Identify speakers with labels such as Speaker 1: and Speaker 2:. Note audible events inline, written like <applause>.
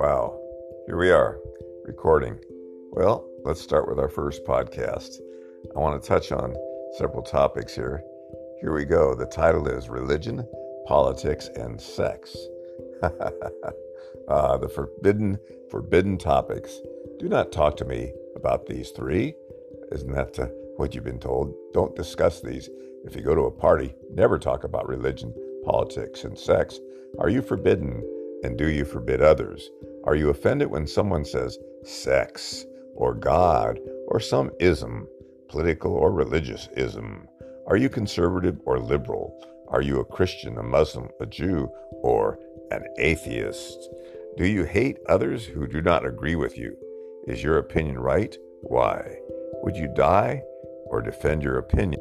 Speaker 1: Wow, here we are, recording. Well, let's start with our first podcast. I want to touch on several topics here. Here we go. The title is Religion, Politics, and Sex. <laughs> uh, the forbidden, forbidden topics. Do not talk to me about these three. Isn't that uh, what you've been told? Don't discuss these. If you go to a party, never talk about religion, politics, and sex. Are you forbidden and do you forbid others? Are you offended when someone says sex or God or some ism, political or religious ism? Are you conservative or liberal? Are you a Christian, a Muslim, a Jew, or an atheist? Do you hate others who do not agree with you? Is your opinion right? Why? Would you die or defend your opinion?